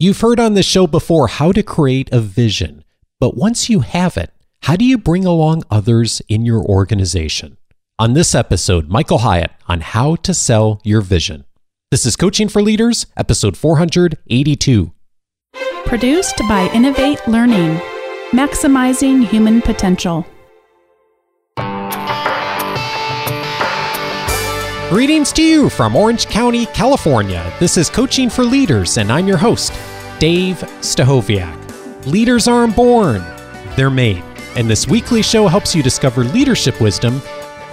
You've heard on the show before how to create a vision, but once you have it, how do you bring along others in your organization? On this episode, Michael Hyatt on how to sell your vision. This is Coaching for Leaders, episode 482. Produced by Innovate Learning, maximizing human potential. Greetings to you from Orange County, California. This is Coaching for Leaders, and I'm your host, Dave Stachowiak. Leaders aren't born, they're made. And this weekly show helps you discover leadership wisdom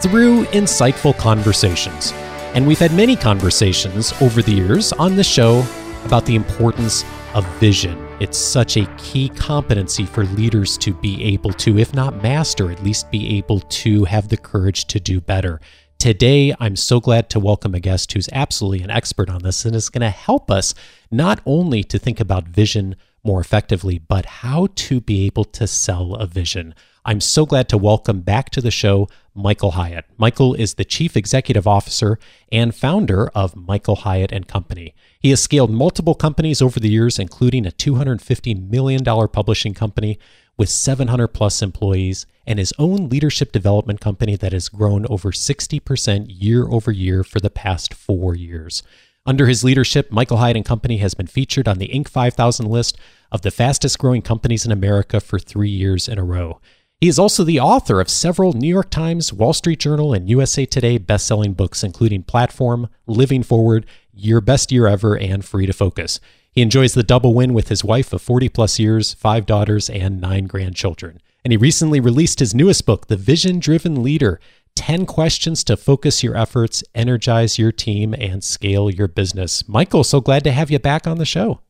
through insightful conversations. And we've had many conversations over the years on the show about the importance of vision. It's such a key competency for leaders to be able to, if not master, at least be able to have the courage to do better. Today, I'm so glad to welcome a guest who's absolutely an expert on this and is going to help us not only to think about vision more effectively, but how to be able to sell a vision. I'm so glad to welcome back to the show Michael Hyatt. Michael is the Chief Executive Officer and founder of Michael Hyatt and Company. He has scaled multiple companies over the years, including a $250 million publishing company with 700 plus employees and his own leadership development company that has grown over 60% year over year for the past four years. Under his leadership, Michael Hyatt and Company has been featured on the Inc. 5000 list of the fastest growing companies in America for three years in a row. He is also the author of several New York Times, Wall Street Journal, and USA Today best-selling books, including Platform, Living Forward, Your Best Year Ever, and Free to Focus. He enjoys the double win with his wife of 40 plus years, five daughters, and nine grandchildren. And he recently released his newest book, The Vision Driven Leader 10 Questions to Focus Your Efforts, Energize Your Team, and Scale Your Business. Michael, so glad to have you back on the show.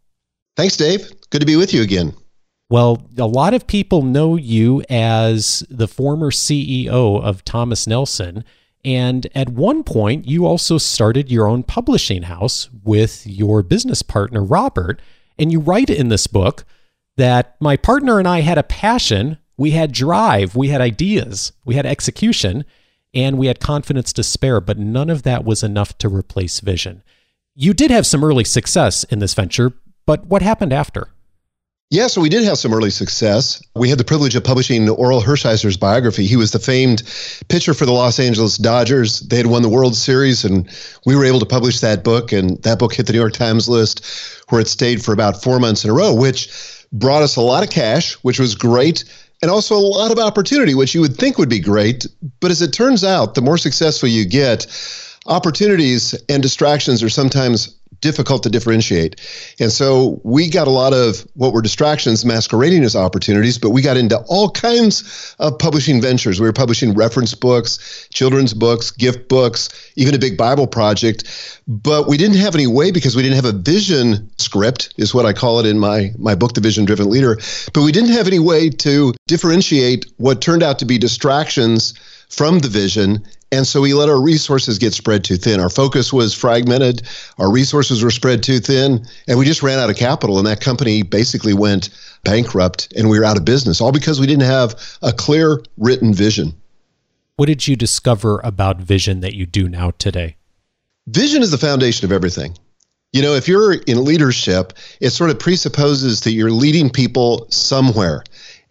Thanks, Dave. Good to be with you again. Well, a lot of people know you as the former CEO of Thomas Nelson. And at one point, you also started your own publishing house with your business partner, Robert. And you write in this book that my partner and I had a passion we had drive, we had ideas, we had execution, and we had confidence to spare, but none of that was enough to replace vision. You did have some early success in this venture, but what happened after? Yeah, so we did have some early success. We had the privilege of publishing Orel Hershiser's biography. He was the famed pitcher for the Los Angeles Dodgers. They had won the World Series, and we were able to publish that book. And that book hit the New York Times list, where it stayed for about four months in a row, which brought us a lot of cash, which was great and also a lot of opportunity, which you would think would be great. But as it turns out, the more successful you get, opportunities and distractions are sometimes difficult to differentiate. And so we got a lot of what were distractions masquerading as opportunities, but we got into all kinds of publishing ventures. We were publishing reference books, children's books, gift books, even a big Bible project. But we didn't have any way because we didn't have a vision script, is what I call it in my, my book, The Vision Driven Leader. But we didn't have any way to differentiate what turned out to be distractions from the vision and so we let our resources get spread too thin. Our focus was fragmented, our resources were spread too thin, and we just ran out of capital. And that company basically went bankrupt and we were out of business, all because we didn't have a clear written vision. What did you discover about vision that you do now today? Vision is the foundation of everything. You know, if you're in leadership, it sort of presupposes that you're leading people somewhere.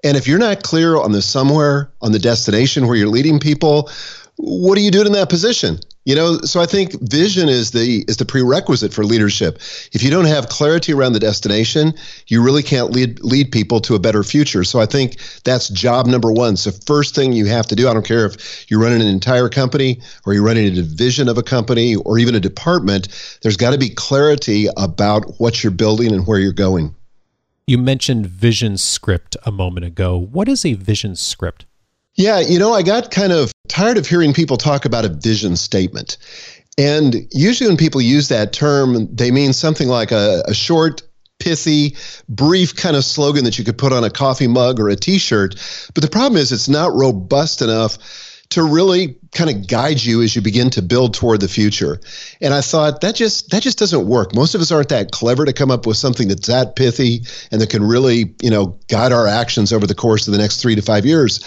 And if you're not clear on the somewhere, on the destination where you're leading people, what are you doing in that position? You know, so I think vision is the is the prerequisite for leadership. If you don't have clarity around the destination, you really can't lead lead people to a better future. So I think that's job number one. So first thing you have to do, I don't care if you're running an entire company or you're running a division of a company or even a department, there's got to be clarity about what you're building and where you're going. You mentioned vision script a moment ago. What is a vision script? Yeah, you know, I got kind of tired of hearing people talk about a vision statement. And usually when people use that term, they mean something like a, a short, pithy, brief kind of slogan that you could put on a coffee mug or a t shirt. But the problem is it's not robust enough to really kind of guide you as you begin to build toward the future. And I thought that just that just doesn't work. Most of us aren't that clever to come up with something that's that pithy and that can really, you know, guide our actions over the course of the next three to five years.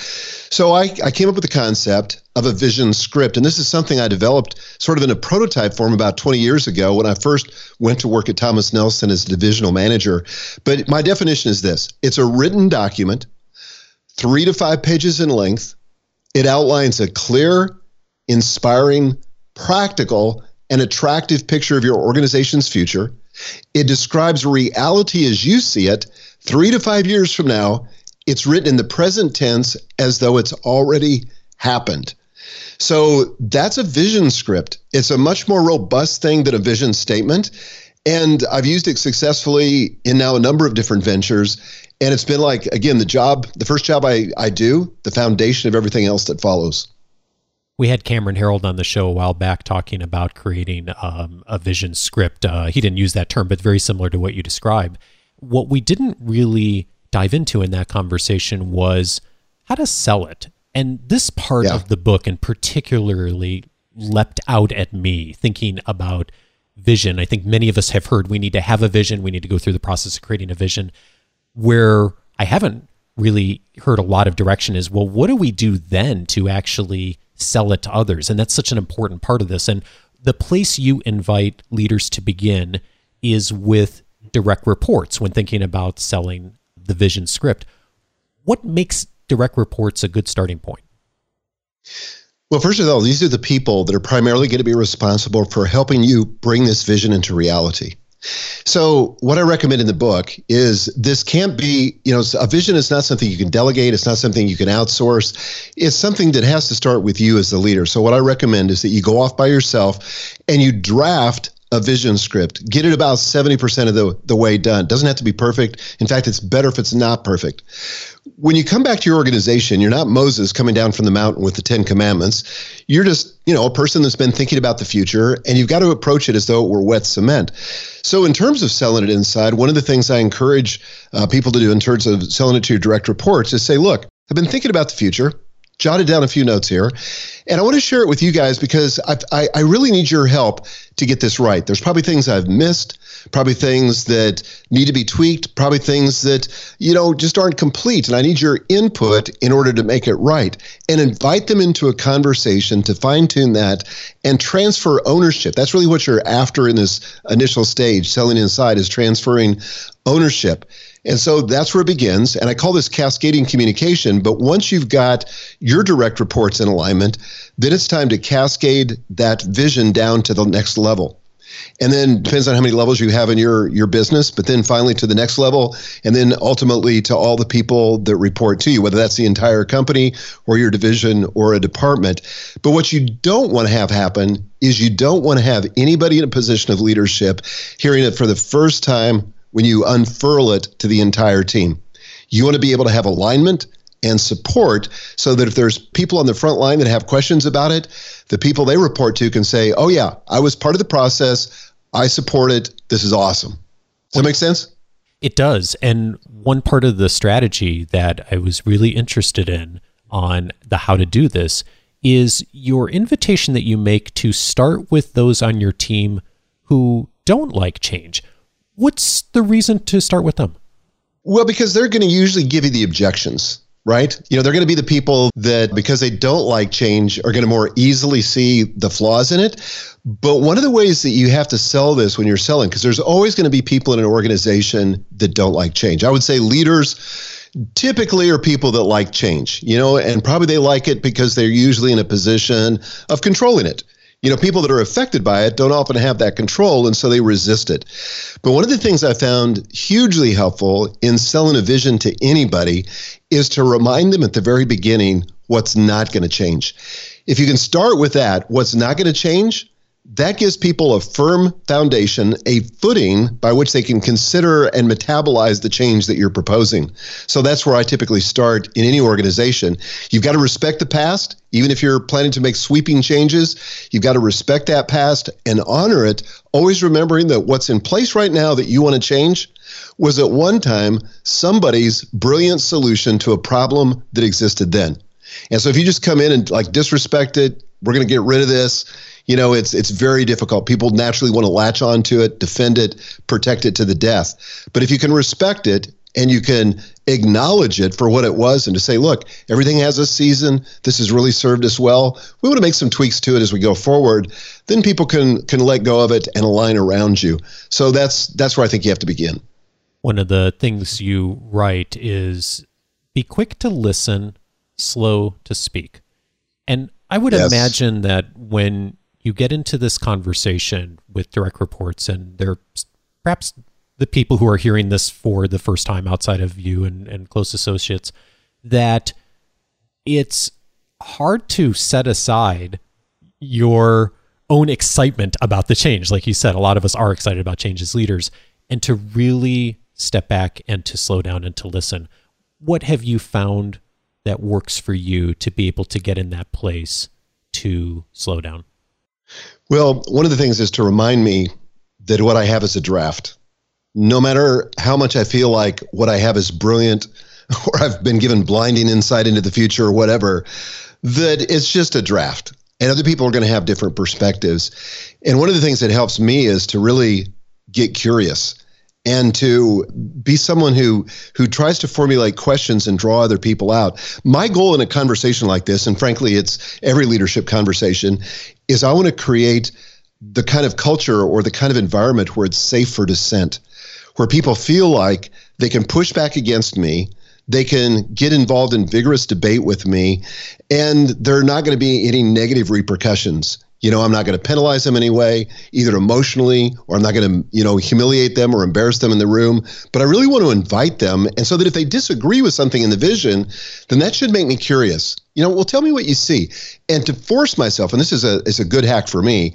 So I, I came up with the concept of a vision script. And this is something I developed sort of in a prototype form about 20 years ago when I first went to work at Thomas Nelson as a divisional manager. But my definition is this it's a written document, three to five pages in length it outlines a clear, inspiring, practical, and attractive picture of your organization's future. It describes reality as you see it three to five years from now. It's written in the present tense as though it's already happened. So that's a vision script. It's a much more robust thing than a vision statement. And I've used it successfully in now a number of different ventures and it's been like again the job the first job i i do the foundation of everything else that follows. We had cameron herold on the show a while back talking about creating um, a vision script. Uh, he didn't use that term but very similar to what you describe. what we didn't really dive into in that conversation was how to sell it. And this part yeah. of the book and particularly leapt out at me thinking about vision. I think many of us have heard we need to have a vision. We need to go through the process of creating a vision where I haven't really heard a lot of direction is well, what do we do then to actually sell it to others? And that's such an important part of this. And the place you invite leaders to begin is with direct reports when thinking about selling the vision script. What makes direct reports a good starting point? Well, first of all, these are the people that are primarily going to be responsible for helping you bring this vision into reality. So, what I recommend in the book is this can't be, you know, a vision is not something you can delegate. It's not something you can outsource. It's something that has to start with you as the leader. So, what I recommend is that you go off by yourself and you draft a vision script. Get it about 70% of the, the way done. It doesn't have to be perfect. In fact, it's better if it's not perfect when you come back to your organization, you're not Moses coming down from the mountain with the Ten Commandments. You're just, you know, a person that's been thinking about the future, and you've got to approach it as though it were wet cement. So, in terms of selling it inside, one of the things I encourage uh, people to do in terms of selling it to your direct reports is say, look, I've been thinking about the future jotted down a few notes here, and I want to share it with you guys because I, I, I, really need your help to get this right. There's probably things I've missed, probably things that need to be tweaked, probably things that you know just aren't complete, and I need your input in order to make it right. And invite them into a conversation to fine tune that and transfer ownership. That's really what you're after in this initial stage. Selling inside is transferring ownership. And so that's where it begins. And I call this cascading communication. But once you've got your direct reports in alignment, then it's time to cascade that vision down to the next level. And then depends on how many levels you have in your your business, but then finally to the next level, and then ultimately to all the people that report to you, whether that's the entire company or your division or a department. But what you don't want to have happen is you don't want to have anybody in a position of leadership hearing it for the first time when you unfurl it to the entire team. You want to be able to have alignment and support so that if there's people on the front line that have questions about it, the people they report to can say, oh, yeah, I was part of the process. I support it. This is awesome. Does that make sense? It does. And one part of the strategy that I was really interested in on the how to do this is your invitation that you make to start with those on your team who don't like change What's the reason to start with them? Well, because they're going to usually give you the objections right? You know, they're going to be the people that, because they don't like change, are going to more easily see the flaws in it. But one of the ways that you have to sell this when you're selling, because there's always going to be people in an organization that don't like change. I would say leaders typically are people that like change, you know, and probably they like it because they're usually in a position of controlling it you know, people that are affected by it don't often have that control, and so they resist it. But one of the things I found hugely helpful in selling a vision to anybody is to remind them at the very beginning what's not going to change. If you can start with that, what's not going to change, that gives people a firm foundation, a footing by which they can consider and metabolize the change that you're proposing. So that's where I typically start in any organization. You've got to respect the past, even if you're planning to make sweeping changes. You've got to respect that past and honor it, always remembering that what's in place right now that you want to change was at one time somebody's brilliant solution to a problem that existed then. And so if you just come in and like disrespect it, we're going to get rid of this. You know, it's it's very difficult. People naturally want to latch onto it, defend it, protect it to the death. But if you can respect it and you can acknowledge it for what it was and to say, look, everything has a season. This has really served us well. We want to make some tweaks to it as we go forward. Then people can can let go of it and align around you. So that's that's where I think you have to begin. One of the things you write is be quick to listen, slow to speak. And I would yes. imagine that when you get into this conversation with direct reports and they're perhaps the people who are hearing this for the first time outside of you and, and close associates, that it's hard to set aside your own excitement about the change. Like you said, a lot of us are excited about change as leaders, and to really step back and to slow down and to listen. What have you found that works for you to be able to get in that place to slow down? Well, one of the things is to remind me that what I have is a draft. No matter how much I feel like what I have is brilliant or I've been given blinding insight into the future or whatever, that it's just a draft. And other people are going to have different perspectives. And one of the things that helps me is to really get curious and to be someone who who tries to formulate questions and draw other people out. My goal in a conversation like this, and frankly, it's every leadership conversation, is I want to create the kind of culture or the kind of environment where it's safe for dissent, where people feel like they can push back against me, they can get involved in vigorous debate with me, and there are not going to be any negative repercussions you know, I'm not going to penalize them anyway, either emotionally or I'm not going to, you know, humiliate them or embarrass them in the room. But I really want to invite them. And so that if they disagree with something in the vision, then that should make me curious. You know, well, tell me what you see. And to force myself, and this is a, is a good hack for me,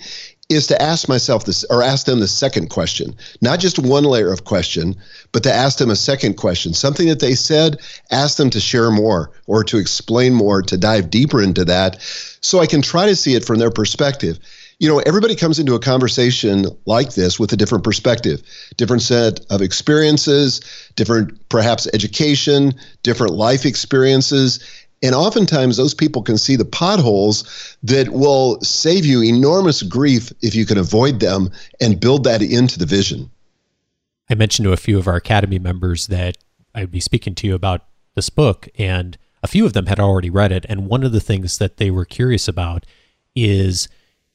is to ask myself this or ask them the second question, not just one layer of question, but to ask them a second question, something that they said, ask them to share more or to explain more, to dive deeper into that so I can try to see it from their perspective. You know, everybody comes into a conversation like this with a different perspective, different set of experiences, different perhaps education, different life experiences. And oftentimes, those people can see the potholes that will save you enormous grief if you can avoid them and build that into the vision. I mentioned to a few of our Academy members that I'd be speaking to you about this book, and a few of them had already read it. And one of the things that they were curious about is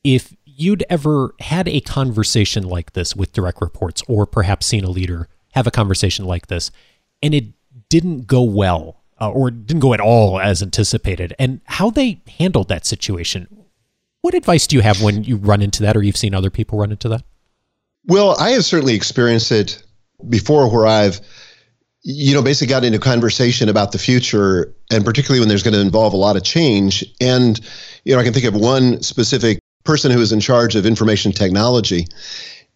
if you'd ever had a conversation like this with direct reports, or perhaps seen a leader have a conversation like this, and it didn't go well uh, or didn't go at all as anticipated, and how they handled that situation. What advice do you have when you run into that, or you've seen other people run into that? Well, I have certainly experienced it before where I've you know, basically got into conversation about the future, and particularly when there's going to involve a lot of change. And, you know, I can think of one specific person who is in charge of information technology.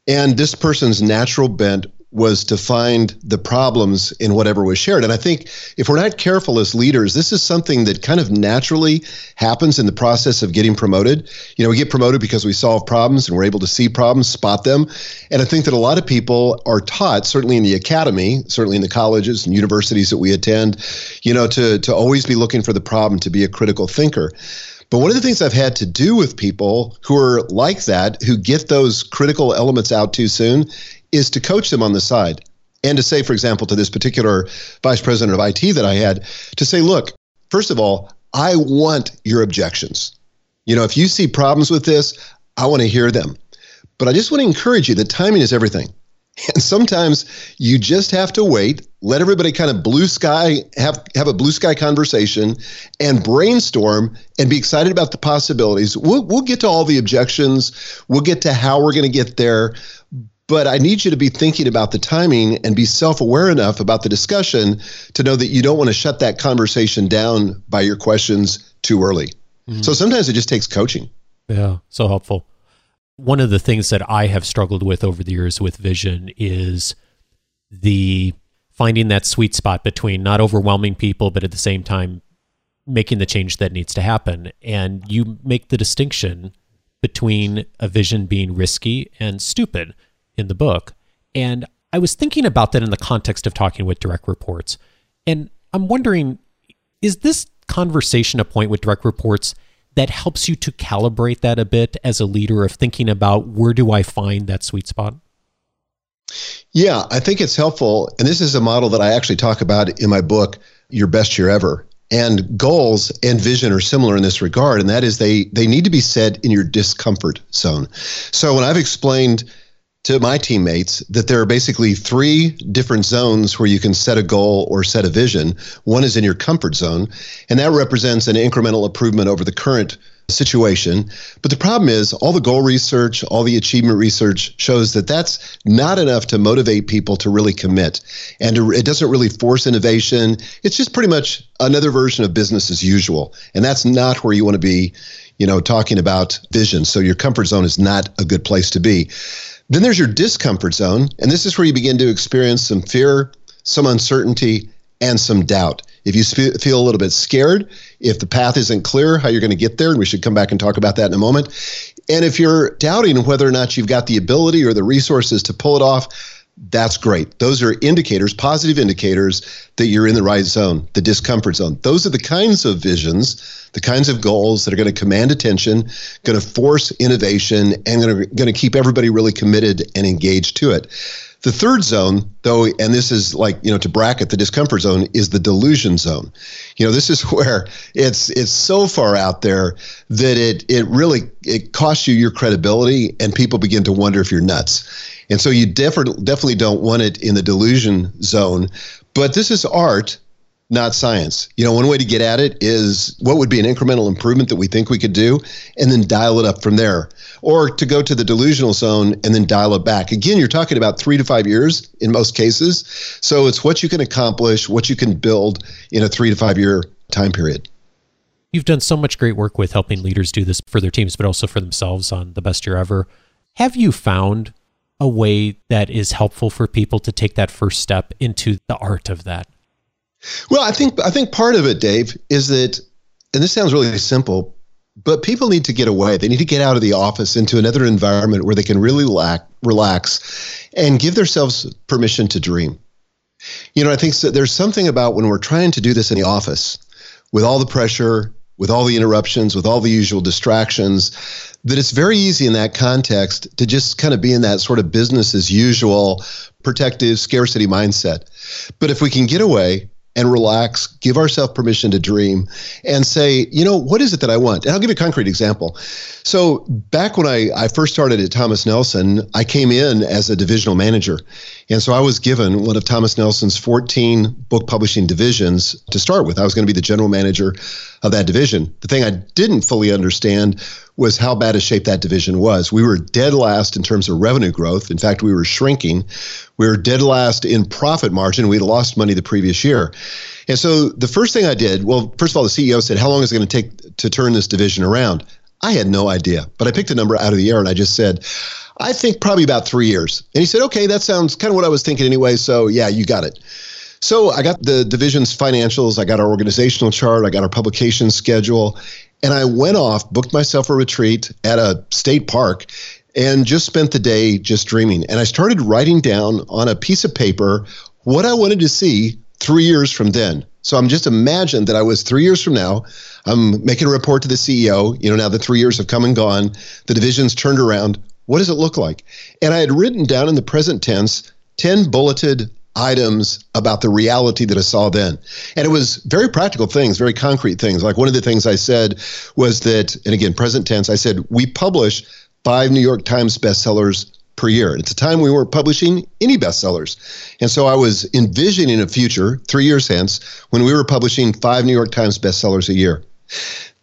And this person's natural bent was to find the problems in whatever was shared. And I think if we're not careful as leaders, this is something that kind of naturally happens in the process of getting promoted. You know, we get promoted because we solve problems and we're able to see problems, spot them. And I think that a lot of people are taught, certainly in the academy, certainly in the colleges and universities that we attend, you know, to, to always be looking for the problem, to be a critical thinker. But one of the things I've had to do with people who are like that, who get those critical elements out too soon, is to coach them on the side and to say, for example, to this particular vice president of IT that I had, to say, look, first of all, I want your objections. You know, if you see problems with this, I want to hear them. But I just want to encourage you that timing is everything. And sometimes you just have to wait, let everybody kind of blue sky have have a blue sky conversation and brainstorm and be excited about the possibilities. We'll we'll get to all the objections. We'll get to how we're going to get there, but I need you to be thinking about the timing and be self aware enough about the discussion to know that you don't want to shut that conversation down by your questions too early. Mm-hmm. So sometimes it just takes coaching. Yeah, so helpful. One of the things that I have struggled with over the years with vision is the finding that sweet spot between not overwhelming people, but at the same time making the change that needs to happen. And you make the distinction between a vision being risky and stupid in the book. And I was thinking about that in the context of talking with direct reports. And I'm wondering is this conversation a point with direct reports that helps you to calibrate that a bit as a leader of thinking about where do I find that sweet spot? Yeah, I think it's helpful. And this is a model that I actually talk about in my book, Your Best Year Ever. And goals and vision are similar in this regard, and that is they they need to be set in your discomfort zone. So when I've explained to my teammates that there are basically three different zones where you can set a goal or set a vision. One is in your comfort zone, and that represents an incremental improvement over the current situation. But the problem is, all the goal research, all the achievement research shows that that's not enough to motivate people to really commit. And it doesn't really force innovation. It's just pretty much another version of business as usual. And that's not where you want to be, you know, talking about vision. So your comfort zone is not a good place to be. Then there's your discomfort zone. And this is where you begin to experience some fear, some uncertainty, and some doubt. If you feel a little bit scared, if the path isn't clear, how you're going to get there, and we should come back and talk about that in a moment. And if you're doubting whether or not you've got the ability or the resources to pull it off, that's great. Those are indicators, positive indicators that you're in the right zone, the discomfort zone. Those are the kinds of visions, the kinds of goals that are going to command attention, going to force innovation, and going to keep everybody really committed and engaged to it. The third zone, though, and this is like, you know, to bracket the discomfort zone, is the delusion zone. You know, this is where it's it's so far out there that it it really it costs you your credibility and people begin to wonder if you're nuts. And so you definitely definitely don't want it in the delusion zone. But this is art not science. You know, one way to get at it is what would be an incremental improvement that we think we could do, and then dial it up from there. Or to go to the delusional zone and then dial it back. Again, you're talking about three to five years in most cases. So it's what you can accomplish, what you can build in a three to five year time period. You've done so much great work with helping leaders do this for their teams, but also for themselves on the best year ever. Have you found a way that is helpful for people to take that first step into the art of that? Well, I think I think part of it, Dave, is that, and this sounds really simple, but people need to get away. They need to get out of the office into another environment where they can really lack, relax and give themselves permission to dream. You know, I think so, there's something about when we're trying to do this in the office with all the pressure, with all the interruptions, with all the usual distractions, that it's very easy in that context to just kind of be in that sort of business as usual, protective scarcity mindset. But if we can get away and relax, give ourselves permission to dream, and say, you know, what is it that I want? And I'll give you a concrete example. So, back when I, I first started at Thomas Nelson, I came in as a divisional manager. And so I was given one of Thomas Nelson's 14 book publishing divisions to start with. I was going to be the general manager of that division. The thing I didn't fully understand was how bad a shape that division was. We were dead last in terms of revenue growth. In fact, we were shrinking. We were dead last in profit margin. We lost money the previous year. And so the first thing I did, well, first of all, the CEO said, How long is it going to take to turn this division around? I had no idea, but I picked a number out of the air and I just said, I think probably about three years. And he said, Okay, that sounds kind of what I was thinking anyway. So yeah, you got it. So I got the division's financials, I got our organizational chart, I got our publication schedule, and I went off, booked myself a retreat at a state park, and just spent the day just dreaming. And I started writing down on a piece of paper what I wanted to see three years from then. So I'm just imagine that I was three years from now. I'm making a report to the CEO. You know, now the three years have come and gone. The division's turned around. What does it look like? And I had written down in the present tense 10 bulleted items about the reality that I saw then. And it was very practical things, very concrete things. Like one of the things I said was that, and again, present tense, I said, we publish five New York Times bestsellers per year. At the time, we weren't publishing any bestsellers. And so I was envisioning a future, three years hence, when we were publishing five New York Times bestsellers a year.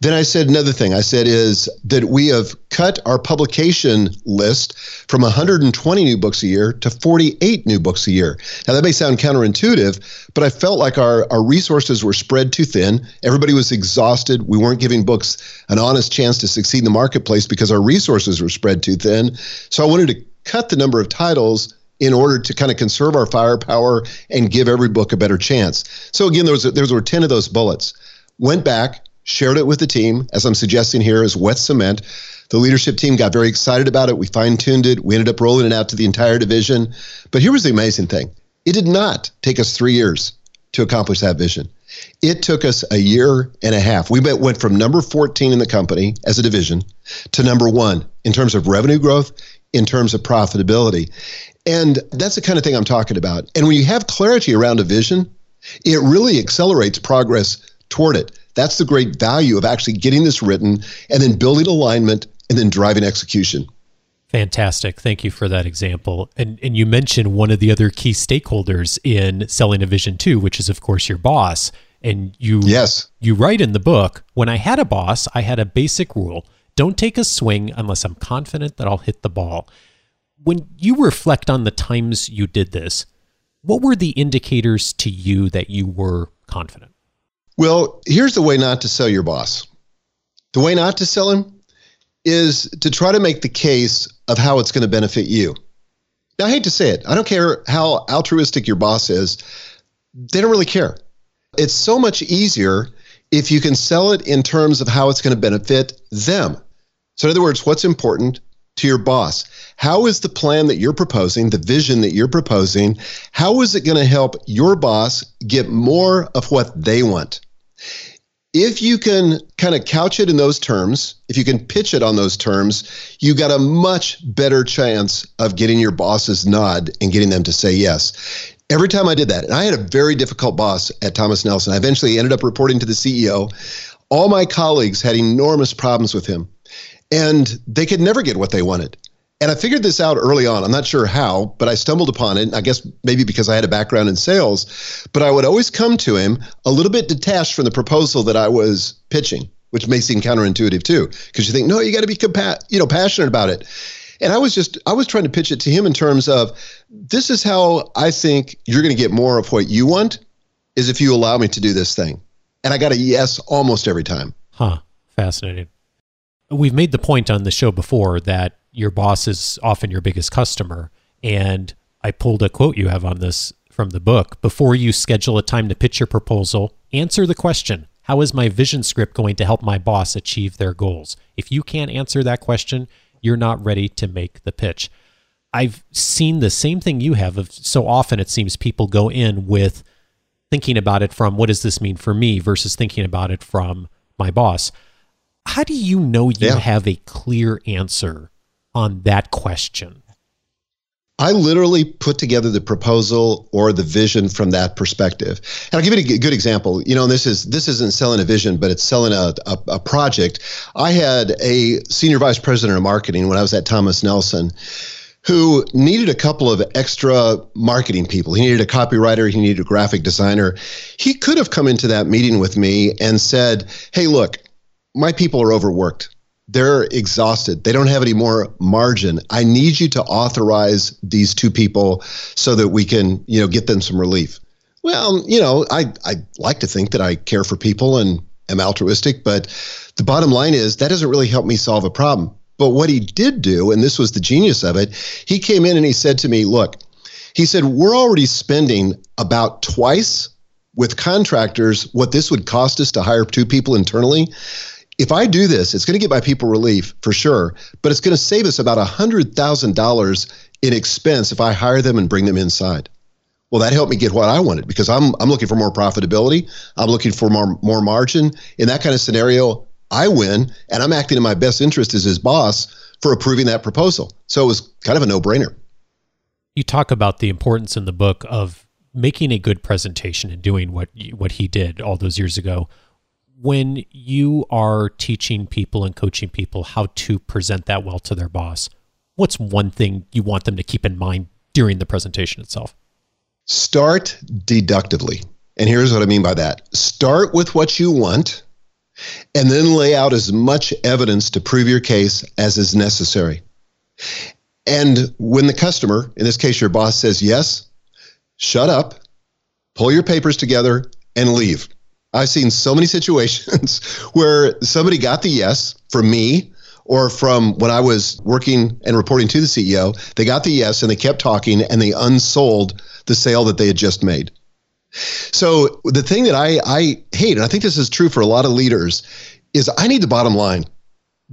Then I said another thing. I said is that we have cut our publication list from 120 new books a year to 48 new books a year. Now that may sound counterintuitive, but I felt like our, our resources were spread too thin. Everybody was exhausted. We weren't giving books an honest chance to succeed in the marketplace because our resources were spread too thin. So I wanted to cut the number of titles in order to kind of conserve our firepower and give every book a better chance. So again, there was there were 10 of those bullets. Went back, shared it with the team, as I'm suggesting here, as wet cement. The leadership team got very excited about it. We fine tuned it. We ended up rolling it out to the entire division. But here was the amazing thing it did not take us three years to accomplish that vision. It took us a year and a half. We went from number 14 in the company as a division to number one in terms of revenue growth, in terms of profitability. And that's the kind of thing I'm talking about. And when you have clarity around a vision, it really accelerates progress toward it. That's the great value of actually getting this written and then building alignment and then driving execution. Fantastic. Thank you for that example. And and you mentioned one of the other key stakeholders in selling a vision too, which is of course your boss. And you yes. you write in the book, when I had a boss, I had a basic rule. Don't take a swing unless I'm confident that I'll hit the ball. When you reflect on the times you did this, what were the indicators to you that you were confident? Well, here's the way not to sell your boss. The way not to sell him is to try to make the case of how it's going to benefit you. Now, I hate to say it, I don't care how altruistic your boss is, they don't really care. It's so much easier if you can sell it in terms of how it's going to benefit them. So, in other words, what's important to your boss? How is the plan that you're proposing, the vision that you're proposing, how is it going to help your boss get more of what they want? If you can kind of couch it in those terms, if you can pitch it on those terms, you got a much better chance of getting your boss's nod and getting them to say yes. Every time I did that, and I had a very difficult boss at Thomas Nelson. I eventually ended up reporting to the CEO. All my colleagues had enormous problems with him, and they could never get what they wanted. And I figured this out early on. I'm not sure how, but I stumbled upon it. I guess maybe because I had a background in sales, but I would always come to him a little bit detached from the proposal that I was pitching, which may seem counterintuitive too, because you think, no, you got to be compa- you know, passionate about it. And I was just, I was trying to pitch it to him in terms of this is how I think you're going to get more of what you want is if you allow me to do this thing. And I got a yes almost every time. Huh. Fascinating. We've made the point on the show before that your boss is often your biggest customer. And I pulled a quote you have on this from the book. Before you schedule a time to pitch your proposal, answer the question How is my vision script going to help my boss achieve their goals? If you can't answer that question, you're not ready to make the pitch. I've seen the same thing you have. Of so often, it seems people go in with thinking about it from what does this mean for me versus thinking about it from my boss. How do you know you yeah. have a clear answer on that question? I literally put together the proposal or the vision from that perspective. And I'll give you a good example. You know, this is this isn't selling a vision, but it's selling a, a, a project. I had a senior vice president of marketing when I was at Thomas Nelson who needed a couple of extra marketing people. He needed a copywriter, he needed a graphic designer. He could have come into that meeting with me and said, Hey, look, my people are overworked they're exhausted. They don't have any more margin. I need you to authorize these two people so that we can, you know, get them some relief. Well, you know, I I like to think that I care for people and am altruistic, but the bottom line is that doesn't really help me solve a problem. But what he did do, and this was the genius of it, he came in and he said to me, "Look, he said we're already spending about twice with contractors what this would cost us to hire two people internally if I do this, it's going to get my people relief for sure, but it's going to save us about $100,000 in expense if I hire them and bring them inside. Well, that helped me get what I wanted because I'm, I'm looking for more profitability. I'm looking for more, more margin. In that kind of scenario, I win, and I'm acting in my best interest as his boss for approving that proposal. So it was kind of a no brainer. You talk about the importance in the book of making a good presentation and doing what what he did all those years ago when you are teaching people and coaching people how to present that well to their boss, what's one thing you want them to keep in mind during the presentation itself? Start deductively. And here's what I mean by that start with what you want, and then lay out as much evidence to prove your case as is necessary. And when the customer, in this case your boss, says yes, shut up, pull your papers together, and leave. I've seen so many situations where somebody got the yes from me or from when I was working and reporting to the CEO. They got the yes and they kept talking and they unsold the sale that they had just made. So the thing that I, I hate, and I think this is true for a lot of leaders, is I need the bottom line.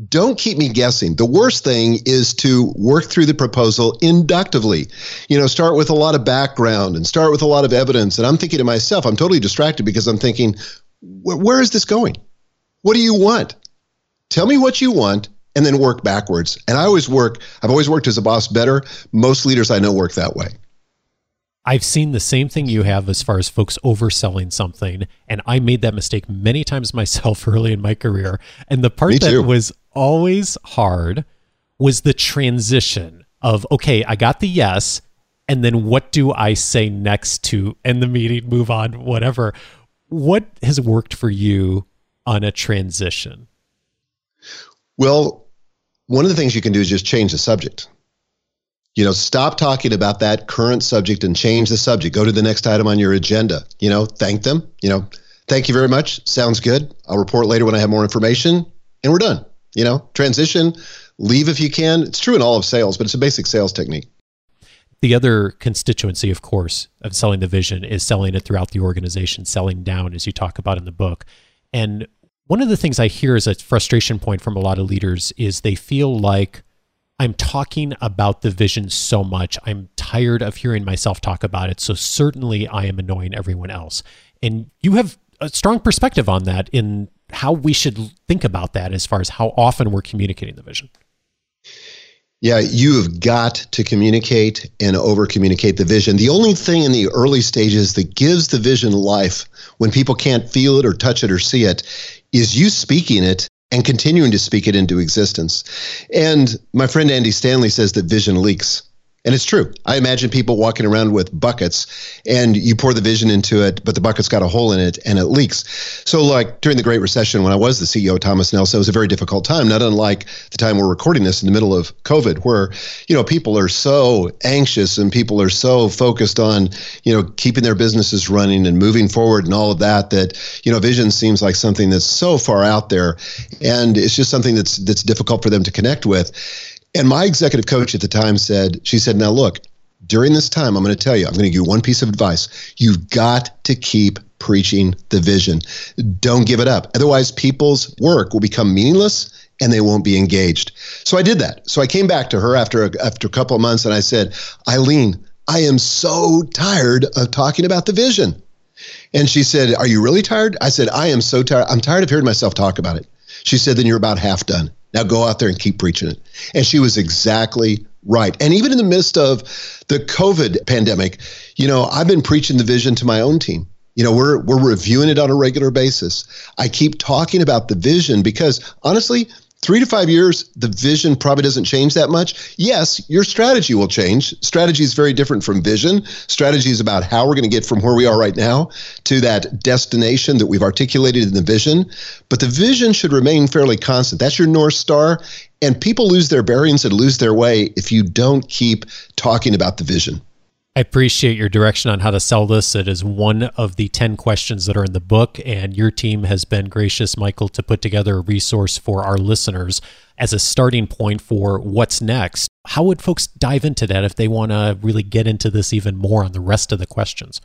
Don't keep me guessing. The worst thing is to work through the proposal inductively. You know, start with a lot of background and start with a lot of evidence. And I'm thinking to myself, I'm totally distracted because I'm thinking, where is this going? What do you want? Tell me what you want and then work backwards. And I always work, I've always worked as a boss better. Most leaders I know work that way. I've seen the same thing you have as far as folks overselling something. And I made that mistake many times myself early in my career. And the part that was always hard was the transition of, okay, I got the yes. And then what do I say next to end the meeting, move on, whatever? What has worked for you on a transition? Well, one of the things you can do is just change the subject. You know, stop talking about that current subject and change the subject. Go to the next item on your agenda. You know, thank them. You know, thank you very much. Sounds good. I'll report later when I have more information, and we're done. You know, transition, leave if you can. It's true in all of sales, but it's a basic sales technique. The other constituency, of course, of selling the vision is selling it throughout the organization, selling down, as you talk about in the book. And one of the things I hear as a frustration point from a lot of leaders is they feel like I'm talking about the vision so much. I'm tired of hearing myself talk about it. So certainly I am annoying everyone else. And you have a strong perspective on that in how we should think about that as far as how often we're communicating the vision. Yeah, you have got to communicate and over communicate the vision. The only thing in the early stages that gives the vision life when people can't feel it or touch it or see it is you speaking it and continuing to speak it into existence. And my friend Andy Stanley says that vision leaks. And it's true. I imagine people walking around with buckets and you pour the vision into it, but the bucket's got a hole in it and it leaks. So, like during the Great Recession, when I was the CEO of Thomas Nelson, it was a very difficult time, not unlike the time we're recording this in the middle of COVID, where, you know, people are so anxious and people are so focused on, you know, keeping their businesses running and moving forward and all of that, that, you know, vision seems like something that's so far out there. And it's just something that's that's difficult for them to connect with. And my executive coach at the time said, she said, now look, during this time, I'm going to tell you, I'm going to give you one piece of advice. You've got to keep preaching the vision. Don't give it up. Otherwise, people's work will become meaningless and they won't be engaged. So I did that. So I came back to her after a, after a couple of months and I said, Eileen, I am so tired of talking about the vision. And she said, Are you really tired? I said, I am so tired. I'm tired of hearing myself talk about it. She said, Then you're about half done. Now go out there and keep preaching it. And she was exactly right. And even in the midst of the COVID pandemic, you know, I've been preaching the vision to my own team. You know, we're we're reviewing it on a regular basis. I keep talking about the vision because honestly, three to five years, the vision probably doesn't change that much. Yes, your strategy will change. Strategy is very different from vision. Strategy is about how we're going to get from where we are right now to that destination that we've articulated in the vision. But the vision should remain fairly constant. That's your North Star. And people lose their bearings and lose their way if you don't keep talking about the vision. I appreciate your direction on how to sell this. It is one of the 10 questions that are in the book, and your team has been gracious, Michael, to put together a resource for our listeners as a starting point for what's next. How would folks dive into that if they want to really get into this even more on the rest of the questions?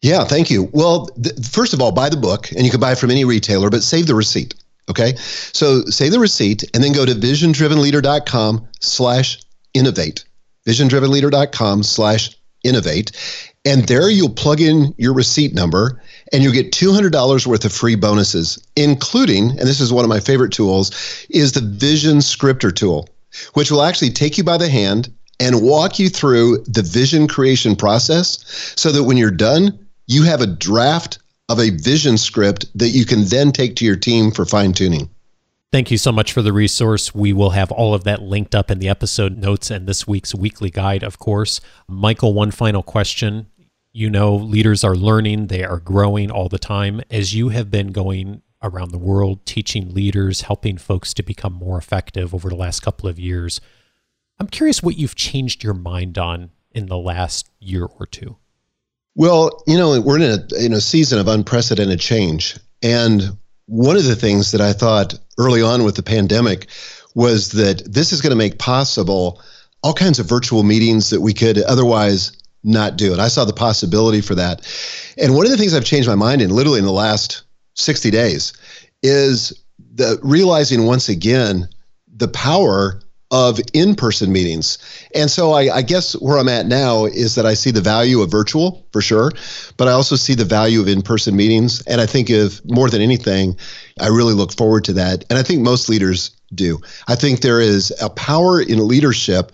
Yeah, thank you. Well, th- first of all, buy the book, and you can buy it from any retailer, but save the receipt. Okay, so save the receipt, and then go to visiondrivenleader.com slash innovate visiondrivenleader.com slash innovate. And there you'll plug in your receipt number and you'll get $200 worth of free bonuses, including, and this is one of my favorite tools, is the Vision Scripter tool, which will actually take you by the hand and walk you through the vision creation process so that when you're done, you have a draft of a vision script that you can then take to your team for fine tuning. Thank you so much for the resource. We will have all of that linked up in the episode notes and this week's weekly guide, of course. Michael, one final question. You know, leaders are learning, they are growing all the time. As you have been going around the world teaching leaders, helping folks to become more effective over the last couple of years, I'm curious what you've changed your mind on in the last year or two. Well, you know, we're in a in a season of unprecedented change. And one of the things that I thought early on with the pandemic was that this is going to make possible all kinds of virtual meetings that we could otherwise not do. And I saw the possibility for that. And one of the things I've changed my mind in literally in the last 60 days is the realizing once again the power of in-person meetings. And so I, I, guess where I'm at now is that I see the value of virtual for sure, but I also see the value of in-person meetings. And I think if more than anything, I really look forward to that. And I think most leaders do. I think there is a power in leadership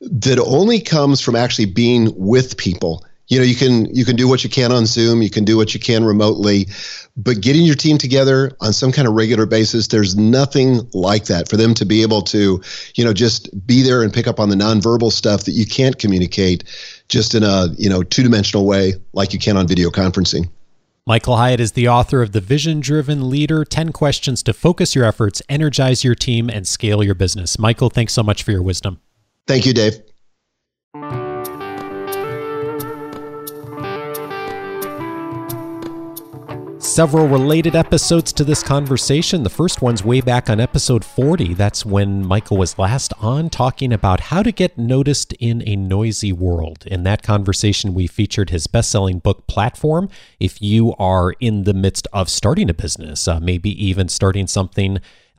that only comes from actually being with people you know you can you can do what you can on zoom you can do what you can remotely but getting your team together on some kind of regular basis there's nothing like that for them to be able to you know just be there and pick up on the nonverbal stuff that you can't communicate just in a you know two-dimensional way like you can on video conferencing Michael Hyatt is the author of The Vision Driven Leader 10 Questions to Focus Your Efforts, Energize Your Team, and Scale Your Business. Michael, thanks so much for your wisdom. Thank you, Dave. Several related episodes to this conversation. The first one's way back on episode 40. That's when Michael was last on talking about how to get noticed in a noisy world. In that conversation, we featured his best selling book, Platform. If you are in the midst of starting a business, uh, maybe even starting something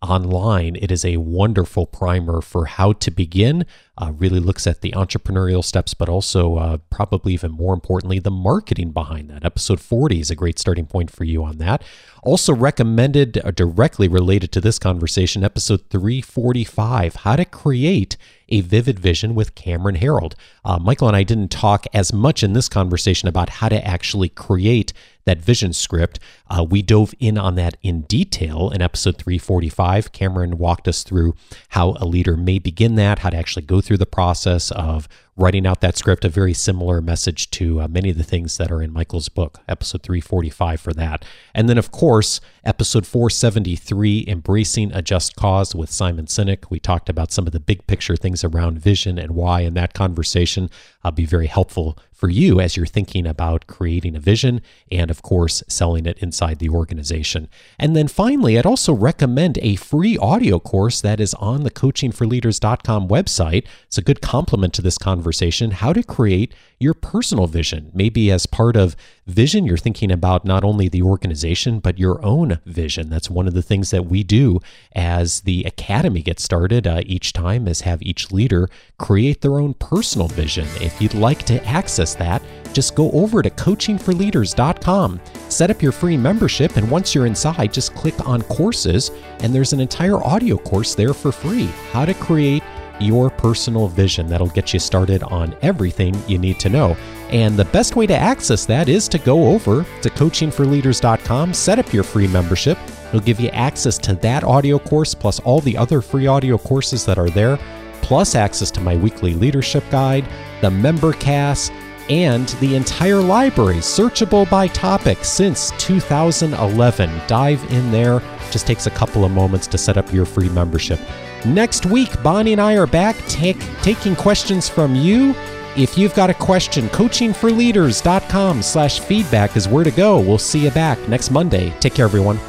online. It is a wonderful primer for how to begin. Uh, really looks at the entrepreneurial steps, but also uh, probably even more importantly, the marketing behind that. Episode 40 is a great starting point for you on that. Also recommended uh, directly related to this conversation, episode 345 How to Create a Vivid Vision with Cameron Herold. Uh, Michael and I didn't talk as much in this conversation about how to actually create that vision script. Uh, we dove in on that in detail in episode 345. Cameron walked us through how a leader may begin that, how to actually go through the process of writing out that script, a very similar message to uh, many of the things that are in Michael's book, episode 345 for that. And then, of course, episode 473, Embracing a Just Cause with Simon Sinek. We talked about some of the big picture things around vision and why in that conversation I'll be very helpful for you as you're thinking about creating a vision and, of course, selling it inside the organization. And then finally, I'd also recommend a free audio course that is on the coachingforleaders.com website. It's a good complement to this conversation how to create your personal vision. Maybe as part of vision, you're thinking about not only the organization, but your own vision. That's one of the things that we do as the academy gets started uh, each time, is have each leader create their own personal vision. If you'd like to access that, just go over to coachingforleaders.com, set up your free membership, and once you're inside, just click on courses, and there's an entire audio course there for free how to create your personal vision. That'll get you started on everything you need to know. And the best way to access that is to go over to coachingforleaders.com, set up your free membership. It'll give you access to that audio course plus all the other free audio courses that are there, plus access to my weekly leadership guide, the member cast, and the entire library, searchable by topic since 2011. Dive in there. Just takes a couple of moments to set up your free membership. Next week, Bonnie and I are back take, taking questions from you. If you've got a question, coachingforleaders.com slash feedback is where to go. We'll see you back next Monday. Take care, everyone.